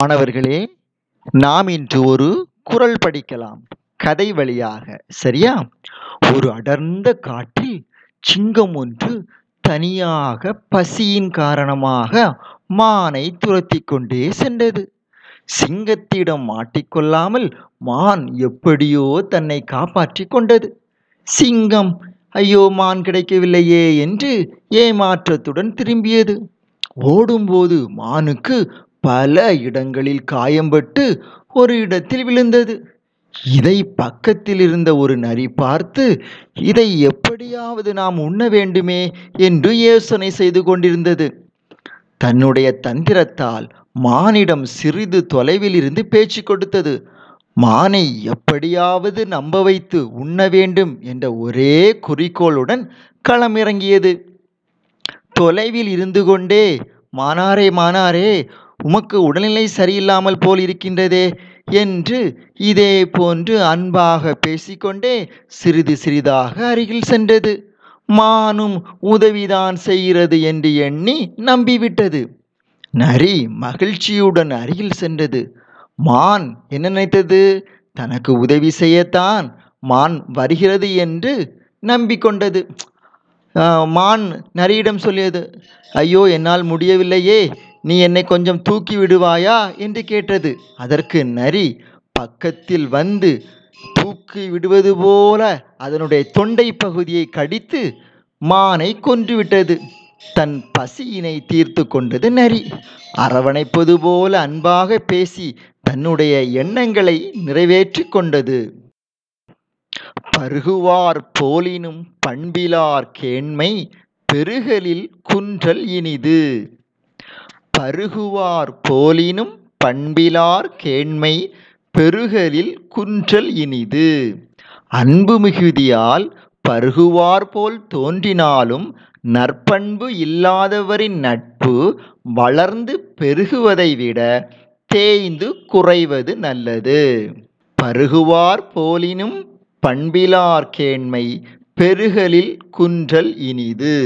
மாணவர்களே நாம் இன்று ஒரு குரல் படிக்கலாம். கதை வழியாக சரியா? ஒரு அடர்ந்த காட்டில் சிங்கம் ஒன்று தனியாக பசியின் காரணமாக மானை துரத்திக் கொண்டே சென்றது. சிங்கத்திடம் மாட்டிக்கொள்ளாமல் மான் எப்படியோ தன்னை காப்பாற்றிக் கொண்டது. சிங்கம் ஐயோ மான் கிடைக்கவில்லையே என்று ஏமாற்றத்துடன் திரும்பியது. ஓடும்போது மானுக்கு பல இடங்களில் காயம்பட்டு ஒரு இடத்தில் விழுந்தது. இதை பக்கத்தில் இருந்த ஒரு நரி பார்த்து இதை எப்படியாவது நாம் உண்ண வேண்டுமே என்று யோசனை செய்து கொண்டிருந்தது. தன்னுடைய தந்திரத்தால் மானிடம் சிறிது தொலைவில் இருந்து பேச்சு கொடுத்தது. மானை எப்படியாவது நம்ப வைத்து உண்ண வேண்டும் என்ற ஒரே குறிக்கோளுடன் களமிறங்கியது. தொலைவில் இருந்து கொண்டே மானாரே மானாரே உமக்கு உடல்நிலை சரியில்லாமல் போல் இருக்கின்றதே என்று இதே போன்று அன்பாக பேசிக்கொண்டே சிறிது சிறிதாக அருகில் சென்றது. மானும் உதவிதான் செய்கிறது என்று எண்ணி நம்பிவிட்டது. நரி மகிழ்ச்சியுடன் அருகில் சென்றது. மான் என்ன நினைத்தது? தனக்கு உதவி செய்யத்தான் மான் வருகிறது என்று நம்பிக்கொண்டது. மான் நரியிடம் சொல்லியது ஐயோ என்னால் முடியவில்லையே நீ என்னை கொஞ்சம் தூக்கி விடுவாயா? என்று கேட்டது. அதற்கு நரி பக்கத்தில் வந்து தூக்கி விடுவது போல அதனுடைய தொண்டை பகுதியை கடித்து மானை கொன்றுவிட்டது. தன் பசியினை தீர்த்து கொண்டது நரி. அரவணைப்பது போல அன்பாக பேசி தன்னுடைய எண்ணங்களை நிறைவேற்றி கொண்டது. பருகுவார் போலினும் பண்பிலார் கேண்மை பெருகலில் குன்றல் இனிது. பருகுவார் போலினும் பண்பிலார் கேண்மை பெருகலில் குன்றல் இனிது. அன்பு மிகுதியால் பருகுவார் போல் தோன்றினாலும் நற்பண்பு இல்லாதவரின் நட்பு வளர்ந்து பெருகுவதை விட தேய்ந்து குறைவது நல்லது. பருகுவார் போலினும் பண்பிலார் கேண்மை பெருகலில் குன்றல் இனிது.